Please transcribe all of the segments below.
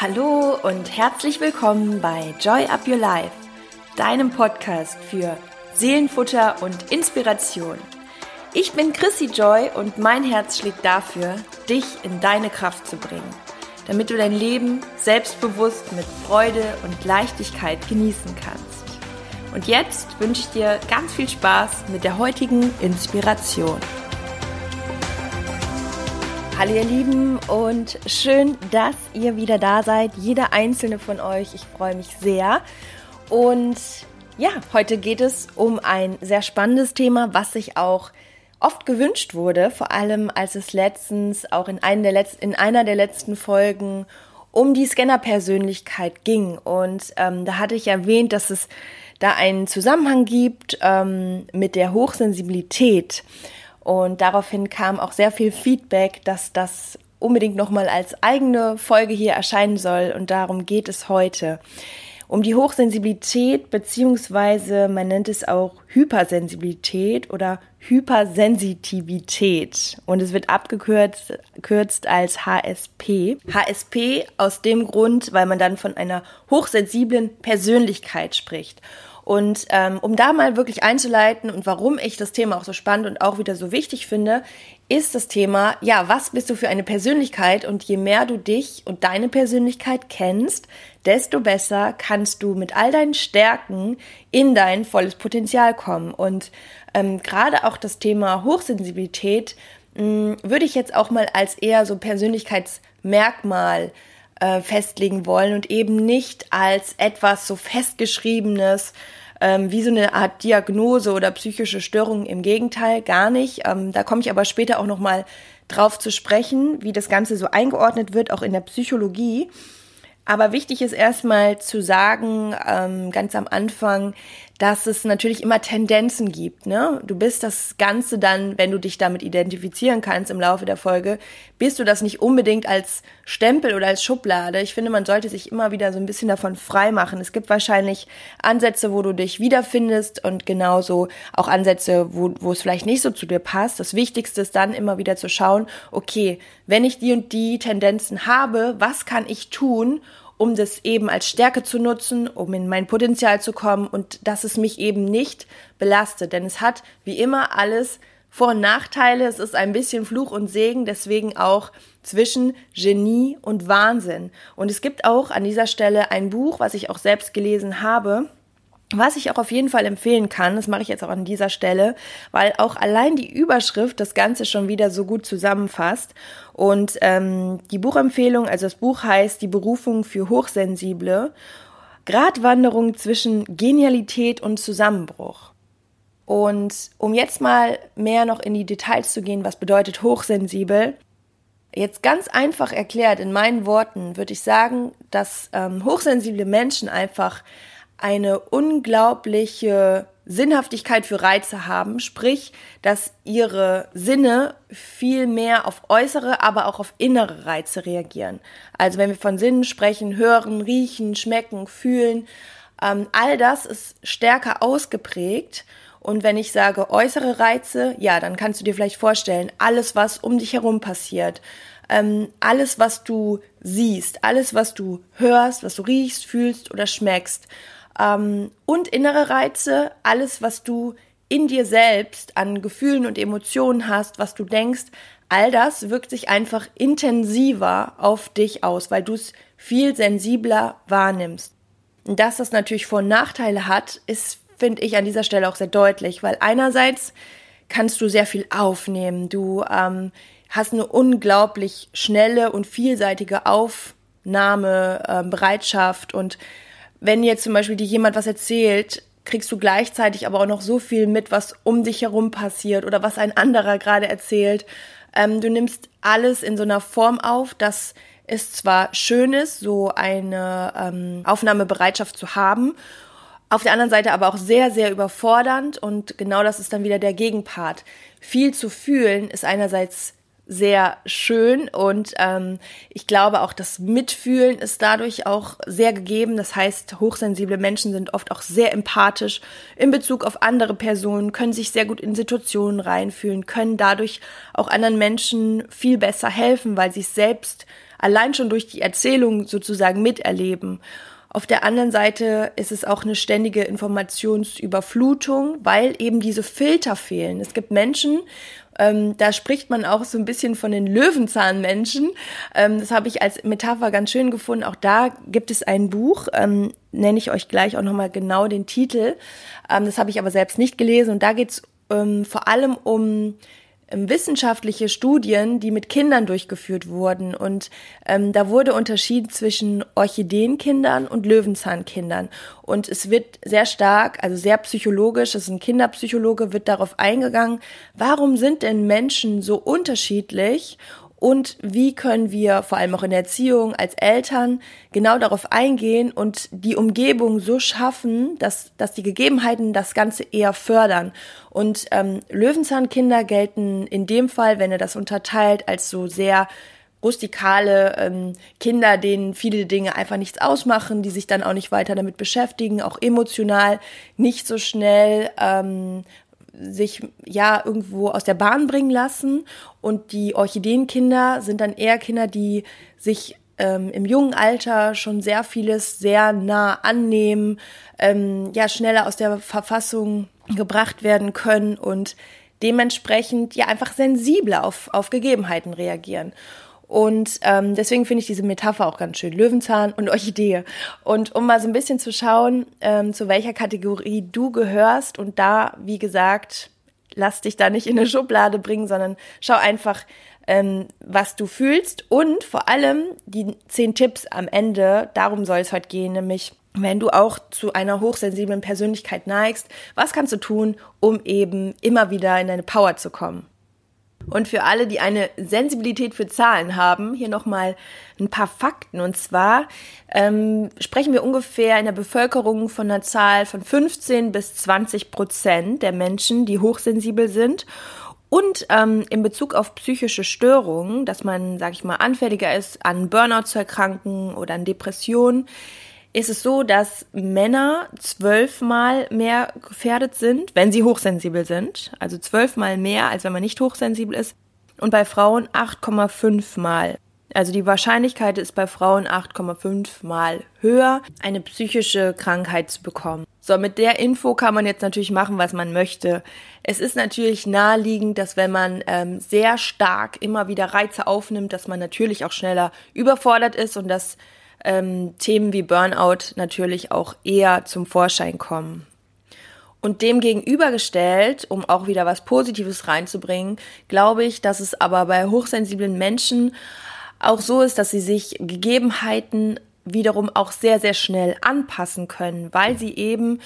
Hallo und herzlich willkommen bei Joy Up Your Life, deinem Podcast für Seelenfutter und Inspiration. Ich bin Chrissy Joy und mein Herz schlägt dafür, dich in deine Kraft zu bringen, damit du dein Leben selbstbewusst mit Freude und Leichtigkeit genießen kannst. Und jetzt wünsche ich dir ganz viel Spaß mit der heutigen Inspiration. Hallo ihr Lieben und schön, dass ihr wieder da seid. Jeder einzelne von euch. Ich freue mich sehr. Und ja, heute geht es um ein sehr spannendes Thema, was sich auch oft gewünscht wurde, vor allem als es letztens auch in, der Letz in einer der letzten Folgen um die Scanner-Persönlichkeit ging. Und ähm, da hatte ich erwähnt, dass es da einen Zusammenhang gibt ähm, mit der Hochsensibilität. Und daraufhin kam auch sehr viel Feedback, dass das unbedingt nochmal als eigene Folge hier erscheinen soll. Und darum geht es heute. Um die Hochsensibilität, beziehungsweise man nennt es auch Hypersensibilität oder Hypersensitivität. Und es wird abgekürzt als HSP. HSP aus dem Grund, weil man dann von einer hochsensiblen Persönlichkeit spricht. Und ähm, um da mal wirklich einzuleiten und warum ich das Thema auch so spannend und auch wieder so wichtig finde, ist das Thema, ja, was bist du für eine Persönlichkeit? Und je mehr du dich und deine Persönlichkeit kennst, desto besser kannst du mit all deinen Stärken in dein volles Potenzial kommen. Und ähm, gerade auch das Thema Hochsensibilität mh, hm, würde ich jetzt auch mal als eher so Persönlichkeitsmerkmal äh, festlegen wollen und eben nicht als etwas so festgeschriebenes, ähm, wie so eine Art Diagnose oder psychische Störung. Im Gegenteil, gar nicht. Ähm, da komme ich aber später auch noch mal drauf zu sprechen, wie das Ganze so eingeordnet wird, auch in der Psychologie. Aber wichtig ist erstmal zu sagen, ähm, ganz am Anfang, dass es natürlich immer Tendenzen gibt. Ne? Du bist das Ganze dann, wenn du dich damit identifizieren kannst im Laufe der Folge, bist du das nicht unbedingt als Stempel oder als Schublade. Ich finde, man sollte sich immer wieder so ein bisschen davon frei machen. Es gibt wahrscheinlich Ansätze, wo du dich wiederfindest und genauso auch Ansätze, wo, wo es vielleicht nicht so zu dir passt. Das Wichtigste ist dann immer wieder zu schauen, okay, wenn ich die und die Tendenzen habe, was kann ich tun, um das eben als Stärke zu nutzen, um in mein Potenzial zu kommen und dass es mich eben nicht belastet. Denn es hat wie immer alles Vor- und Nachteile. Es ist ein bisschen Fluch und Segen, deswegen auch zwischen Genie und Wahnsinn. Und es gibt auch an dieser Stelle ein Buch, was ich auch selbst gelesen habe. Was ich auch auf jeden Fall empfehlen kann, das mache ich jetzt auch an dieser Stelle, weil auch allein die Überschrift das Ganze schon wieder so gut zusammenfasst. Und ähm, die Buchempfehlung, also das Buch heißt Die Berufung für Hochsensible, Gratwanderung zwischen Genialität und Zusammenbruch. Und um jetzt mal mehr noch in die Details zu gehen, was bedeutet hochsensibel, Jetzt ganz einfach erklärt in meinen Worten würde ich sagen, dass ähm, hochsensible Menschen einfach eine unglaubliche Sinnhaftigkeit für Reize haben, sprich, dass ihre Sinne viel mehr auf äußere, aber auch auf innere Reize reagieren. Also wenn wir von Sinnen sprechen, hören, riechen, schmecken, fühlen, ähm, all das ist stärker ausgeprägt. Und wenn ich sage äußere Reize, ja, dann kannst du dir vielleicht vorstellen, alles, was um dich herum passiert, ähm, alles, was du siehst, alles, was du hörst, was du riechst, fühlst oder schmeckst, ähm, und innere Reize, alles, was du in dir selbst an Gefühlen und Emotionen hast, was du denkst, all das wirkt sich einfach intensiver auf dich aus, weil du es viel sensibler wahrnimmst. Und dass das natürlich Vor- und Nachteile hat, ist, finde ich, an dieser Stelle auch sehr deutlich, weil einerseits kannst du sehr viel aufnehmen, du ähm, hast eine unglaublich schnelle und vielseitige Aufnahmebereitschaft ähm, und wenn jetzt zum Beispiel dir jemand was erzählt, kriegst du gleichzeitig aber auch noch so viel mit, was um dich herum passiert oder was ein anderer gerade erzählt. Ähm, du nimmst alles in so einer Form auf, dass es zwar schön ist, so eine ähm, Aufnahmebereitschaft zu haben, auf der anderen Seite aber auch sehr, sehr überfordernd und genau das ist dann wieder der Gegenpart. Viel zu fühlen ist einerseits sehr schön und ähm, ich glaube auch das Mitfühlen ist dadurch auch sehr gegeben. Das heißt, hochsensible Menschen sind oft auch sehr empathisch in Bezug auf andere Personen, können sich sehr gut in Situationen reinfühlen, können dadurch auch anderen Menschen viel besser helfen, weil sie es selbst allein schon durch die Erzählung sozusagen miterleben. Auf der anderen Seite ist es auch eine ständige Informationsüberflutung, weil eben diese Filter fehlen. Es gibt Menschen, ähm, da spricht man auch so ein bisschen von den Löwenzahnmenschen. Ähm, das habe ich als Metapher ganz schön gefunden. Auch da gibt es ein Buch, ähm, nenne ich euch gleich auch nochmal genau den Titel. Ähm, das habe ich aber selbst nicht gelesen. Und da geht es ähm, vor allem um wissenschaftliche Studien, die mit Kindern durchgeführt wurden. Und ähm, da wurde unterschieden zwischen Orchideenkindern und Löwenzahnkindern. Und es wird sehr stark, also sehr psychologisch, das ist ein Kinderpsychologe, wird darauf eingegangen, warum sind denn Menschen so unterschiedlich und wie können wir vor allem auch in der Erziehung als Eltern genau darauf eingehen und die Umgebung so schaffen, dass, dass die Gegebenheiten das Ganze eher fördern. Und ähm, Löwenzahnkinder gelten in dem Fall, wenn er das unterteilt, als so sehr rustikale ähm, Kinder, denen viele Dinge einfach nichts ausmachen, die sich dann auch nicht weiter damit beschäftigen, auch emotional nicht so schnell ähm, sich ja irgendwo aus der Bahn bringen lassen. Und die Orchideenkinder sind dann eher Kinder, die sich ähm, im jungen Alter schon sehr vieles sehr nah annehmen, ähm, ja, schneller aus der Verfassung gebracht werden können und dementsprechend ja einfach sensibler auf, auf Gegebenheiten reagieren. Und ähm, deswegen finde ich diese Metapher auch ganz schön. Löwenzahn und Orchidee. Und um mal so ein bisschen zu schauen, ähm, zu welcher Kategorie du gehörst und da, wie gesagt, lass dich da nicht in eine Schublade bringen, sondern schau einfach, ähm, was du fühlst und vor allem die zehn Tipps am Ende, darum soll es heute gehen, nämlich wenn du auch zu einer hochsensiblen Persönlichkeit neigst, was kannst du tun, um eben immer wieder in deine Power zu kommen? Und für alle, die eine Sensibilität für Zahlen haben, hier nochmal ein paar Fakten. Und zwar ähm, sprechen wir ungefähr in der Bevölkerung von einer Zahl von 15 bis 20 Prozent der Menschen, die hochsensibel sind. Und ähm, in Bezug auf psychische Störungen, dass man, sag ich mal, anfälliger ist, an Burnout zu erkranken oder an Depressionen, ist es so, dass Männer zwölfmal mehr gefährdet sind, wenn sie hochsensibel sind. Also zwölfmal mehr, als wenn man nicht hochsensibel ist. Und bei Frauen 8,5 mal. Also die Wahrscheinlichkeit ist bei Frauen 8,5 mal höher, eine psychische Krankheit zu bekommen. So, mit der Info kann man jetzt natürlich machen, was man möchte. Es ist natürlich naheliegend, dass wenn man ähm, sehr stark immer wieder Reize aufnimmt, dass man natürlich auch schneller überfordert ist und dass ähm, Themen wie Burnout natürlich auch eher zum Vorschein kommen. Und dem gegenübergestellt, um auch wieder was Positives reinzubringen, glaube ich, dass es aber bei hochsensiblen Menschen auch so ist, dass sie sich Gegebenheiten wiederum auch sehr, sehr schnell anpassen können, weil sie eben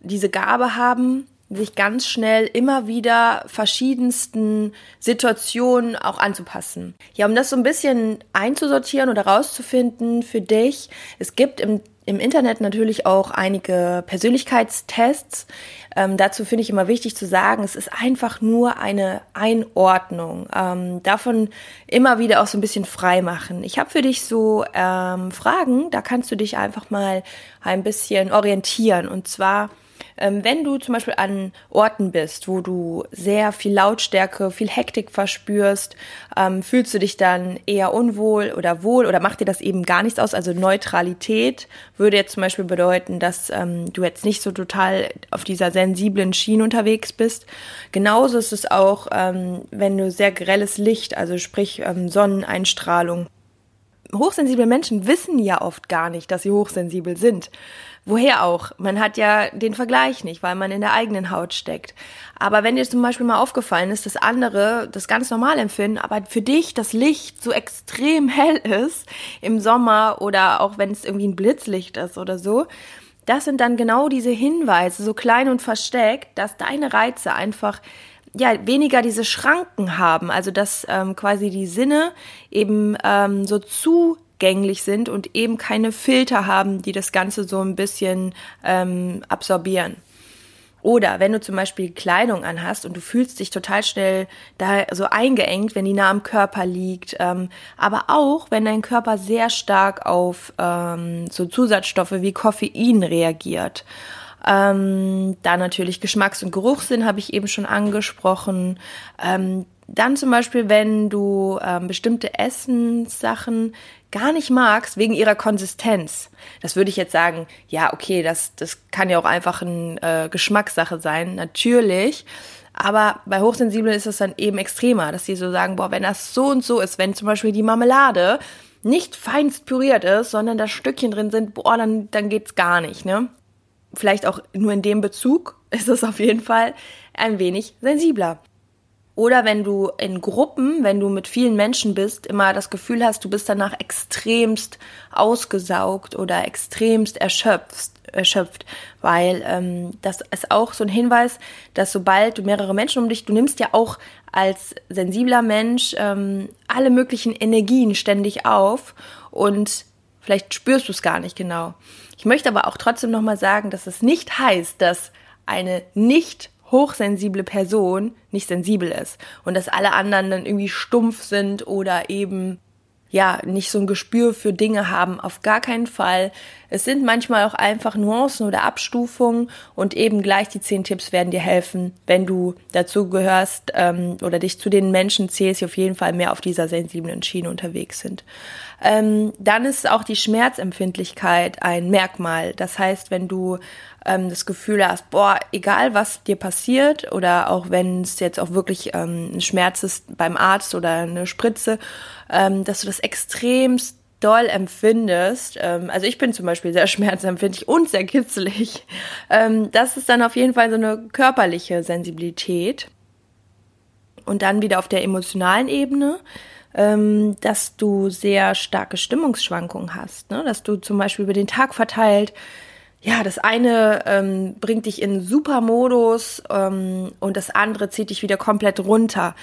diese Gabe haben, sich ganz schnell immer wieder verschiedensten Situationen auch anzupassen. Ja, um das so ein bisschen einzusortieren oder rauszufinden für dich, es gibt im, im Internet natürlich auch einige Persönlichkeitstests. Ähm, dazu finde ich immer wichtig zu sagen, es ist einfach nur eine Einordnung. Ähm, davon immer wieder auch so ein bisschen frei machen. Ich habe für dich so ähm, Fragen, da kannst du dich einfach mal ein bisschen orientieren. Und zwar, wenn du zum Beispiel an Orten bist, wo du sehr viel Lautstärke, viel Hektik verspürst, ähm, fühlst du dich dann eher unwohl oder wohl oder macht dir das eben gar nichts aus? Also Neutralität würde jetzt zum Beispiel bedeuten, dass ähm, du jetzt nicht so total auf dieser sensiblen Schiene unterwegs bist. Genauso ist es auch, ähm, wenn du sehr grelles Licht, also sprich ähm, Sonneneinstrahlung, hochsensible Menschen wissen ja oft gar nicht, dass sie hochsensibel sind. Woher auch? Man hat ja den Vergleich nicht, weil man in der eigenen Haut steckt. Aber wenn dir zum Beispiel mal aufgefallen ist, dass andere das ganz normal empfinden, aber für dich das Licht so extrem hell ist im Sommer oder auch wenn es irgendwie ein Blitzlicht ist oder so, das sind dann genau diese Hinweise, so klein und versteckt, dass deine Reize einfach ja weniger diese Schranken haben, also dass ähm, quasi die Sinne eben ähm, so zugänglich sind und eben keine Filter haben, die das Ganze so ein bisschen ähm, absorbieren. Oder wenn du zum Beispiel Kleidung anhast und du fühlst dich total schnell da so eingeengt, wenn die nah am Körper liegt, ähm, aber auch wenn dein Körper sehr stark auf ähm, so Zusatzstoffe wie Koffein reagiert. Ähm, da natürlich Geschmacks- und Geruchssinn habe ich eben schon angesprochen. Ähm, dann zum Beispiel, wenn du ähm, bestimmte Essenssachen gar nicht magst wegen ihrer Konsistenz. Das würde ich jetzt sagen, ja, okay, das, das kann ja auch einfach eine äh, Geschmackssache sein, natürlich. Aber bei Hochsensiblen ist es dann eben extremer, dass sie so sagen, boah, wenn das so und so ist, wenn zum Beispiel die Marmelade nicht feinst püriert ist, sondern da Stückchen drin sind, boah, dann, dann geht's gar nicht, ne? Vielleicht auch nur in dem Bezug ist es auf jeden Fall ein wenig sensibler. Oder wenn du in Gruppen, wenn du mit vielen Menschen bist, immer das Gefühl hast, du bist danach extremst ausgesaugt oder extremst erschöpft, erschöpft, weil ähm, das ist auch so ein Hinweis, dass sobald du mehrere Menschen um dich, du nimmst ja auch als sensibler Mensch ähm, alle möglichen Energien ständig auf und vielleicht spürst du es gar nicht genau. Ich möchte aber auch trotzdem nochmal sagen, dass es nicht heißt, dass eine nicht hochsensible Person nicht sensibel ist und dass alle anderen dann irgendwie stumpf sind oder eben ja, nicht so ein Gespür für Dinge haben, auf gar keinen Fall. Es sind manchmal auch einfach Nuancen oder Abstufungen und eben gleich die zehn Tipps werden dir helfen, wenn du dazu gehörst ähm, oder dich zu den Menschen zählst, die auf jeden Fall mehr auf dieser sensiblen Schiene unterwegs sind. Ähm, dann ist auch die Schmerzempfindlichkeit ein Merkmal. Das heißt, wenn du ähm, das Gefühl hast, boah, egal was dir passiert oder auch wenn es jetzt auch wirklich ähm, ein Schmerz ist beim Arzt oder eine Spritze, ähm, dass du das extremst doll empfindest, ähm, also ich bin zum Beispiel sehr schmerzempfindlich und sehr kitzelig, ähm, das ist dann auf jeden Fall so eine körperliche Sensibilität. Und dann wieder auf der emotionalen Ebene, ähm, dass du sehr starke Stimmungsschwankungen hast, ne? dass du zum Beispiel über den Tag verteilt ja, das eine ähm, bringt dich in Supermodus ähm, und das andere zieht dich wieder komplett runter.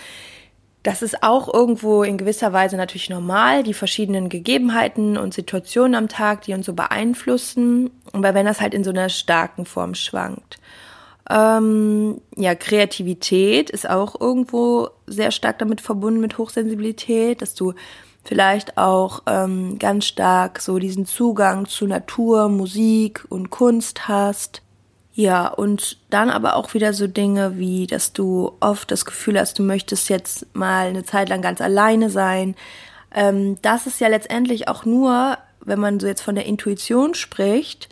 Das ist auch irgendwo in gewisser Weise natürlich normal, die verschiedenen Gegebenheiten und Situationen am Tag, die uns so beeinflussen, aber wenn das halt in so einer starken Form schwankt. Ähm, ja, Kreativität ist auch irgendwo sehr stark damit verbunden mit Hochsensibilität, dass du vielleicht auch ähm, ganz stark so diesen Zugang zu Natur, Musik und Kunst hast. Ja, und dann aber auch wieder so Dinge wie, dass du oft das Gefühl hast, du möchtest jetzt mal eine Zeit lang ganz alleine sein. Ähm, das ist ja letztendlich auch nur, wenn man so jetzt von der Intuition spricht,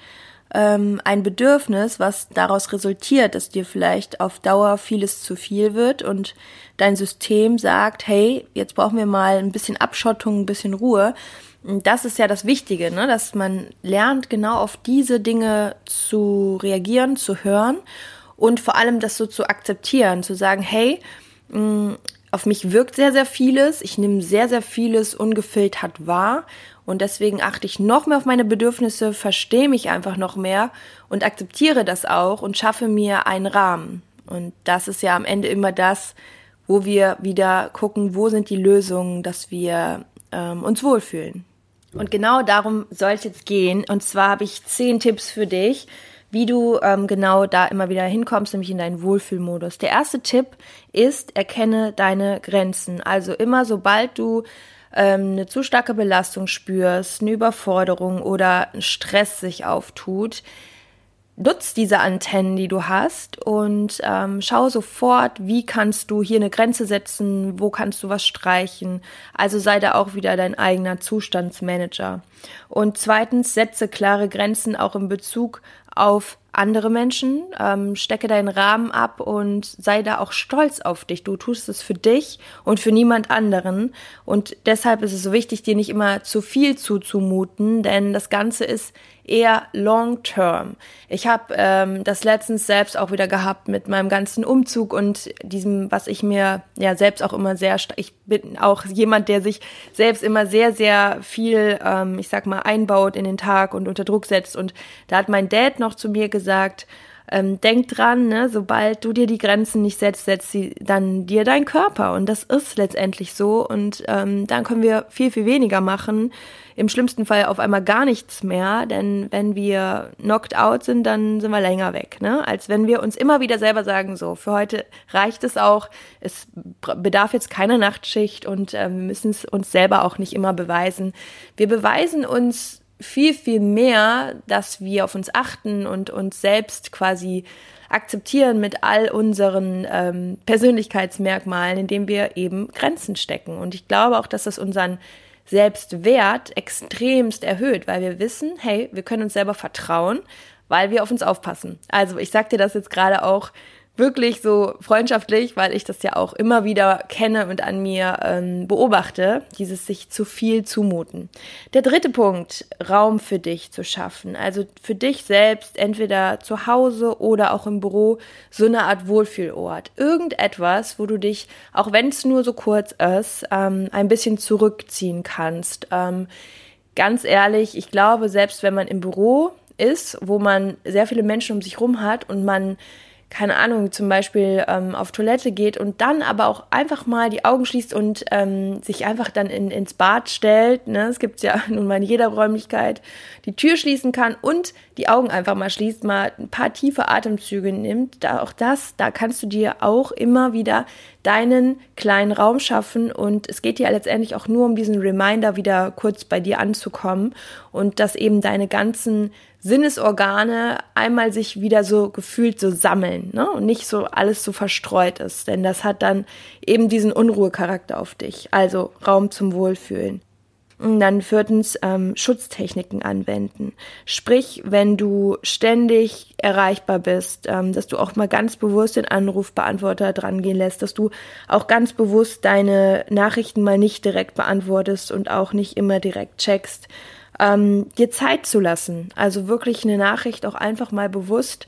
ähm, ein Bedürfnis, was daraus resultiert, dass dir vielleicht auf Dauer vieles zu viel wird und dein System sagt, hey, jetzt brauchen wir mal ein bisschen Abschottung, ein bisschen Ruhe. Das ist ja das Wichtige, ne? dass man lernt, genau auf diese Dinge zu reagieren, zu hören und vor allem das so zu akzeptieren, zu sagen, hey, mh, mm, auf mich wirkt sehr, sehr vieles, ich nehme sehr, sehr vieles ungefiltert wahr und deswegen achte ich noch mehr auf meine Bedürfnisse, verstehe mich einfach noch mehr und akzeptiere das auch und schaffe mir einen Rahmen. Und das ist ja am Ende immer das, wo wir wieder gucken, wo sind die Lösungen, dass wir ähm, uns wohlfühlen. Und genau darum soll es jetzt gehen. Und zwar habe ich zehn Tipps für dich, wie du ähm, genau da immer wieder hinkommst, nämlich in deinen Wohlfühlmodus. Der erste Tipp ist, erkenne deine Grenzen. Also immer sobald du ähm, eine zu starke Belastung spürst, eine Überforderung oder Stress sich auftut, nutz diese Antennen, die du hast und ähm, schau sofort, wie kannst du hier eine Grenze setzen, wo kannst du was streichen. Also sei da auch wieder dein eigener Zustandsmanager. Und zweitens, setze klare Grenzen auch in Bezug auf andere Menschen, ähm, stecke deinen Rahmen ab und sei da auch stolz auf dich. Du tust es für dich und für niemand anderen. Und deshalb ist es so wichtig, dir nicht immer zu viel zuzumuten, denn das Ganze ist eher long term. Ich habe ähm, das letztens selbst auch wieder gehabt mit meinem ganzen Umzug und diesem, was ich mir ja selbst auch immer sehr, ich bin auch jemand, der sich selbst immer sehr, sehr viel, ähm, ich sag mal, einbaut in den Tag und unter Druck setzt. Und da hat mein Dad noch zu mir gesagt, ähm, denk dran, ne, sobald du dir die Grenzen nicht setzt, setzt sie dann dir dein Körper. Und das ist letztendlich so. Und ähm, dann können wir viel, viel weniger machen. Im schlimmsten Fall auf einmal gar nichts mehr. Denn wenn wir knocked out sind, dann sind wir länger weg. Ne? Als wenn wir uns immer wieder selber sagen, so, für heute reicht es auch. Es bedarf jetzt keine Nachtschicht und äh, wir müssen es uns selber auch nicht immer beweisen. Wir beweisen uns viel, viel mehr, dass wir auf uns achten und uns selbst quasi akzeptieren mit all unseren ähm, Persönlichkeitsmerkmalen, indem wir eben Grenzen stecken. Und ich glaube auch, dass das unseren Selbstwert extremst erhöht, weil wir wissen, hey, wir können uns selber vertrauen, weil wir auf uns aufpassen. Also ich sag dir das jetzt gerade auch wirklich so freundschaftlich, weil ich das ja auch immer wieder kenne und an mir ähm, beobachte, dieses sich zu viel zumuten. Der dritte Punkt, Raum für dich zu schaffen. Also für dich selbst, entweder zu Hause oder auch im Büro, so eine Art Wohlfühlort. Irgendetwas, wo du dich, auch wenn es nur so kurz ist, ähm, ein bisschen zurückziehen kannst. Ähm, ganz ehrlich, ich glaube, selbst wenn man im Büro ist, wo man sehr viele Menschen um sich rum hat und man keine Ahnung, zum Beispiel ähm, auf Toilette geht und dann aber auch einfach mal die Augen schließt und ähm, sich einfach dann in, ins Bad stellt. Ne? Es gibt ja nun mal in jeder Räumlichkeit, die Tür schließen kann und die Augen einfach mal schließt, mal ein paar tiefe Atemzüge nimmt. Da auch das, da kannst du dir auch immer wieder deinen kleinen Raum schaffen und es geht ja letztendlich auch nur um diesen Reminder wieder kurz bei dir anzukommen und dass eben deine ganzen Sinnesorgane einmal sich wieder so gefühlt so sammeln ne? und nicht so alles so verstreut ist, denn das hat dann eben diesen Unruhecharakter auf dich, also Raum zum Wohlfühlen. Und dann viertens ähm, Schutztechniken anwenden. Sprich, wenn du ständig erreichbar bist, ähm, dass du auch mal ganz bewusst den Anrufbeantworter drangehen lässt, dass du auch ganz bewusst deine Nachrichten mal nicht direkt beantwortest und auch nicht immer direkt checkst, ähm, dir Zeit zu lassen. Also wirklich eine Nachricht auch einfach mal bewusst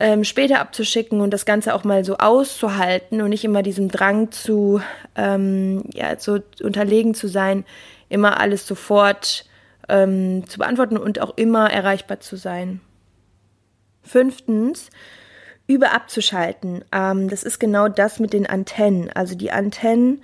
ähm, später abzuschicken und das Ganze auch mal so auszuhalten und nicht immer diesem Drang zu, ähm, ja, so unterlegen zu sein, immer alles sofort ähm, zu beantworten und auch immer erreichbar zu sein. Fünftens, über abzuschalten. Ähm, das ist genau das mit den Antennen. Also die Antennen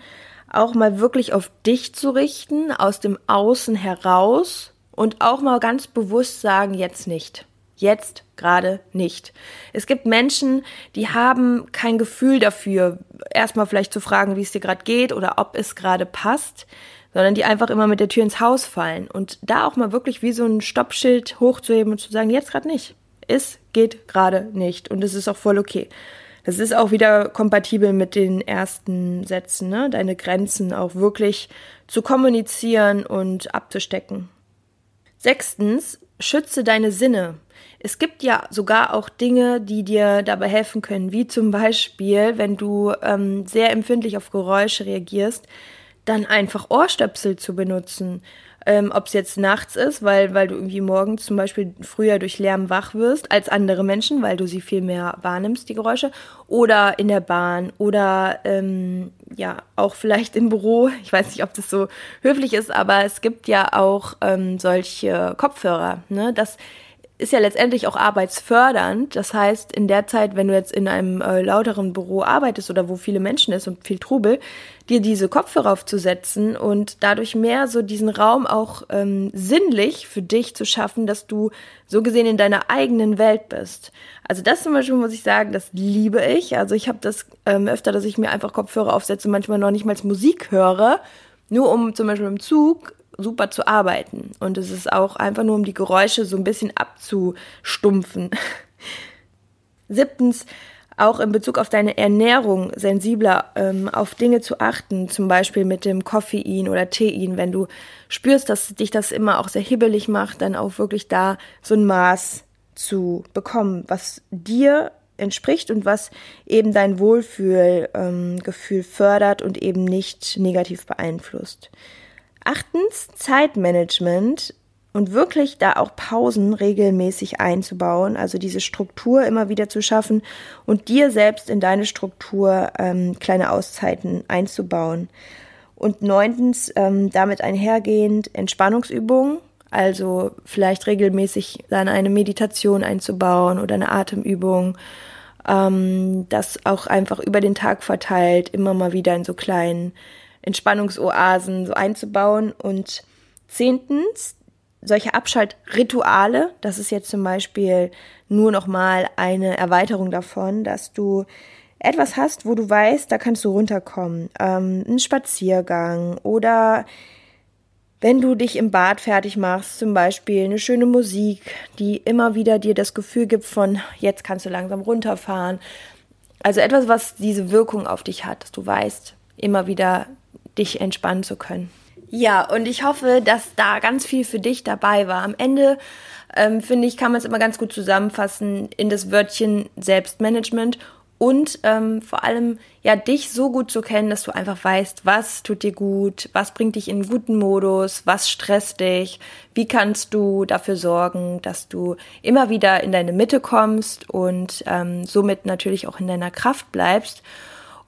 auch mal wirklich auf dich zu richten, aus dem Außen heraus und auch mal ganz bewusst sagen, jetzt nicht. Jetzt gerade nicht. Es gibt Menschen, die haben kein Gefühl dafür, erstmal vielleicht zu fragen, wie es dir gerade geht oder ob es gerade passt, sondern die einfach immer mit der Tür ins Haus fallen. Und da auch mal wirklich wie so ein Stoppschild hochzuheben und zu sagen, jetzt gerade nicht. Es geht gerade nicht. Und es ist auch voll okay. Das ist auch wieder kompatibel mit den ersten Sätzen, ne? deine Grenzen auch wirklich zu kommunizieren und abzustecken. Sechstens, schütze deine Sinne. Es gibt ja sogar auch Dinge, die dir dabei helfen können, wie zum Beispiel, wenn du ähm, sehr empfindlich auf Geräusche reagierst, dann einfach Ohrstöpsel zu benutzen ähm, ob es jetzt nachts ist, weil, weil du irgendwie morgens zum Beispiel früher durch Lärm wach wirst als andere Menschen, weil du sie viel mehr wahrnimmst, die Geräusche, oder in der Bahn oder ähm, ja, auch vielleicht im Büro. Ich weiß nicht, ob das so höflich ist, aber es gibt ja auch ähm, solche Kopfhörer, ne? Das ist ja letztendlich auch arbeitsfördernd. Das heißt, in der Zeit, wenn du jetzt in einem äh, lauteren Büro arbeitest oder wo viele Menschen ist und viel Trubel, dir diese Kopfhörer aufzusetzen und dadurch mehr so diesen Raum auch ähm, sinnlich für dich zu schaffen, dass du so gesehen in deiner eigenen Welt bist. Also das zum Beispiel muss ich sagen, das liebe ich. Also ich habe das ähm, öfter, dass ich mir einfach Kopfhörer aufsetze, manchmal noch nicht mal Musik höre, nur um zum Beispiel im Zug super zu arbeiten. Und es ist auch einfach nur, um die Geräusche so ein bisschen abzustumpfen. Siebtens, auch in Bezug auf deine Ernährung sensibler ähm, auf Dinge zu achten, zum Beispiel mit dem Koffein oder Tein. Wenn du spürst, dass dich das immer auch sehr hibbelig macht, dann auch wirklich da so ein Maß zu bekommen, was dir entspricht und was eben dein Wohlfühlgefühl ähm, fördert und eben nicht negativ beeinflusst. Achtens, Zeitmanagement und wirklich da auch Pausen regelmäßig einzubauen, also diese Struktur immer wieder zu schaffen und dir selbst in deine Struktur ähm, kleine Auszeiten einzubauen. Und neuntens, ähm, damit einhergehend Entspannungsübungen, also vielleicht regelmäßig dann eine Meditation einzubauen oder eine Atemübung, ähm, das auch einfach über den Tag verteilt, immer mal wieder in so kleinen Entspannungsoasen so einzubauen. Und zehntens, solche Abschaltrituale, das ist jetzt zum Beispiel nur noch mal eine Erweiterung davon, dass du etwas hast, wo du weißt, da kannst du runterkommen. Ähm, ein Spaziergang oder wenn du dich im Bad fertig machst, zum Beispiel eine schöne Musik, die immer wieder dir das Gefühl gibt von, jetzt kannst du langsam runterfahren. Also etwas, was diese Wirkung auf dich hat, dass du weißt, immer wieder dich entspannen zu können. Ja, und ich hoffe, dass da ganz viel für dich dabei war. Am Ende, ähm, finde ich, kann man es immer ganz gut zusammenfassen in das Wörtchen Selbstmanagement und ähm, vor allem ja dich so gut zu kennen, dass du einfach weißt, was tut dir gut, was bringt dich in einen guten Modus, was stresst dich, wie kannst du dafür sorgen, dass du immer wieder in deine Mitte kommst und ähm, somit natürlich auch in deiner Kraft bleibst.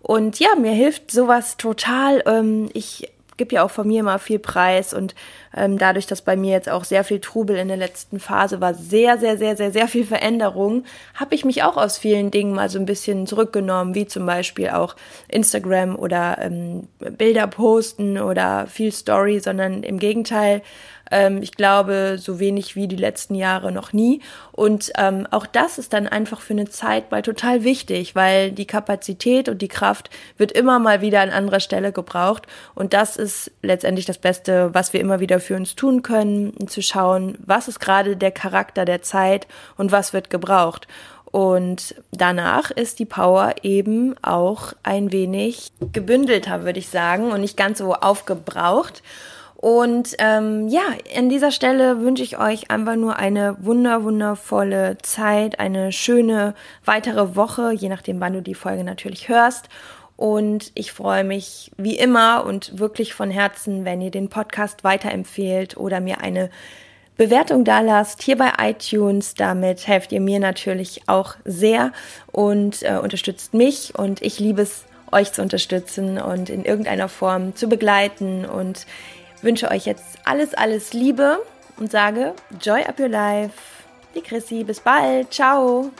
Und ja, mir hilft sowas total. Ähm, ich gebe ja auch von mir immer viel Preis und ähm, dadurch, dass bei mir jetzt auch sehr viel Trubel in der letzten Phase war, sehr, sehr, sehr, sehr, sehr viel Veränderung, habe ich mich auch aus vielen Dingen mal so ein bisschen zurückgenommen, wie zum Beispiel auch Instagram oder ähm, Bilder posten oder viel Story, sondern im Gegenteil ähm, ich glaube, so wenig wie die letzten Jahre noch nie. Und ähm, auch das ist dann einfach für eine Zeit mal total wichtig, weil die Kapazität und die Kraft wird immer mal wieder an anderer Stelle gebraucht. Und das ist letztendlich das Beste, was wir immer wieder für uns tun können, zu schauen, was ist gerade der Charakter der Zeit und was wird gebraucht. Und danach ist die Power eben auch ein wenig gebündelter, würde ich sagen, und nicht ganz so aufgebraucht. Und ähm, ja, an dieser Stelle wünsche ich euch einfach nur eine wunder, wundervolle Zeit, eine schöne weitere Woche, je nachdem, wann du die Folge natürlich hörst. Und ich freue mich wie immer und wirklich von Herzen, wenn ihr den Podcast weiterempfehlt oder mir eine Bewertung da lasst hier bei iTunes. Damit helft ihr mir natürlich auch sehr und äh, unterstützt mich. Und ich liebe es, euch zu unterstützen und in irgendeiner Form zu begleiten. Und wünsche euch jetzt alles, alles Liebe und sage Joy up your life. Die Chrissy, bis bald. Ciao.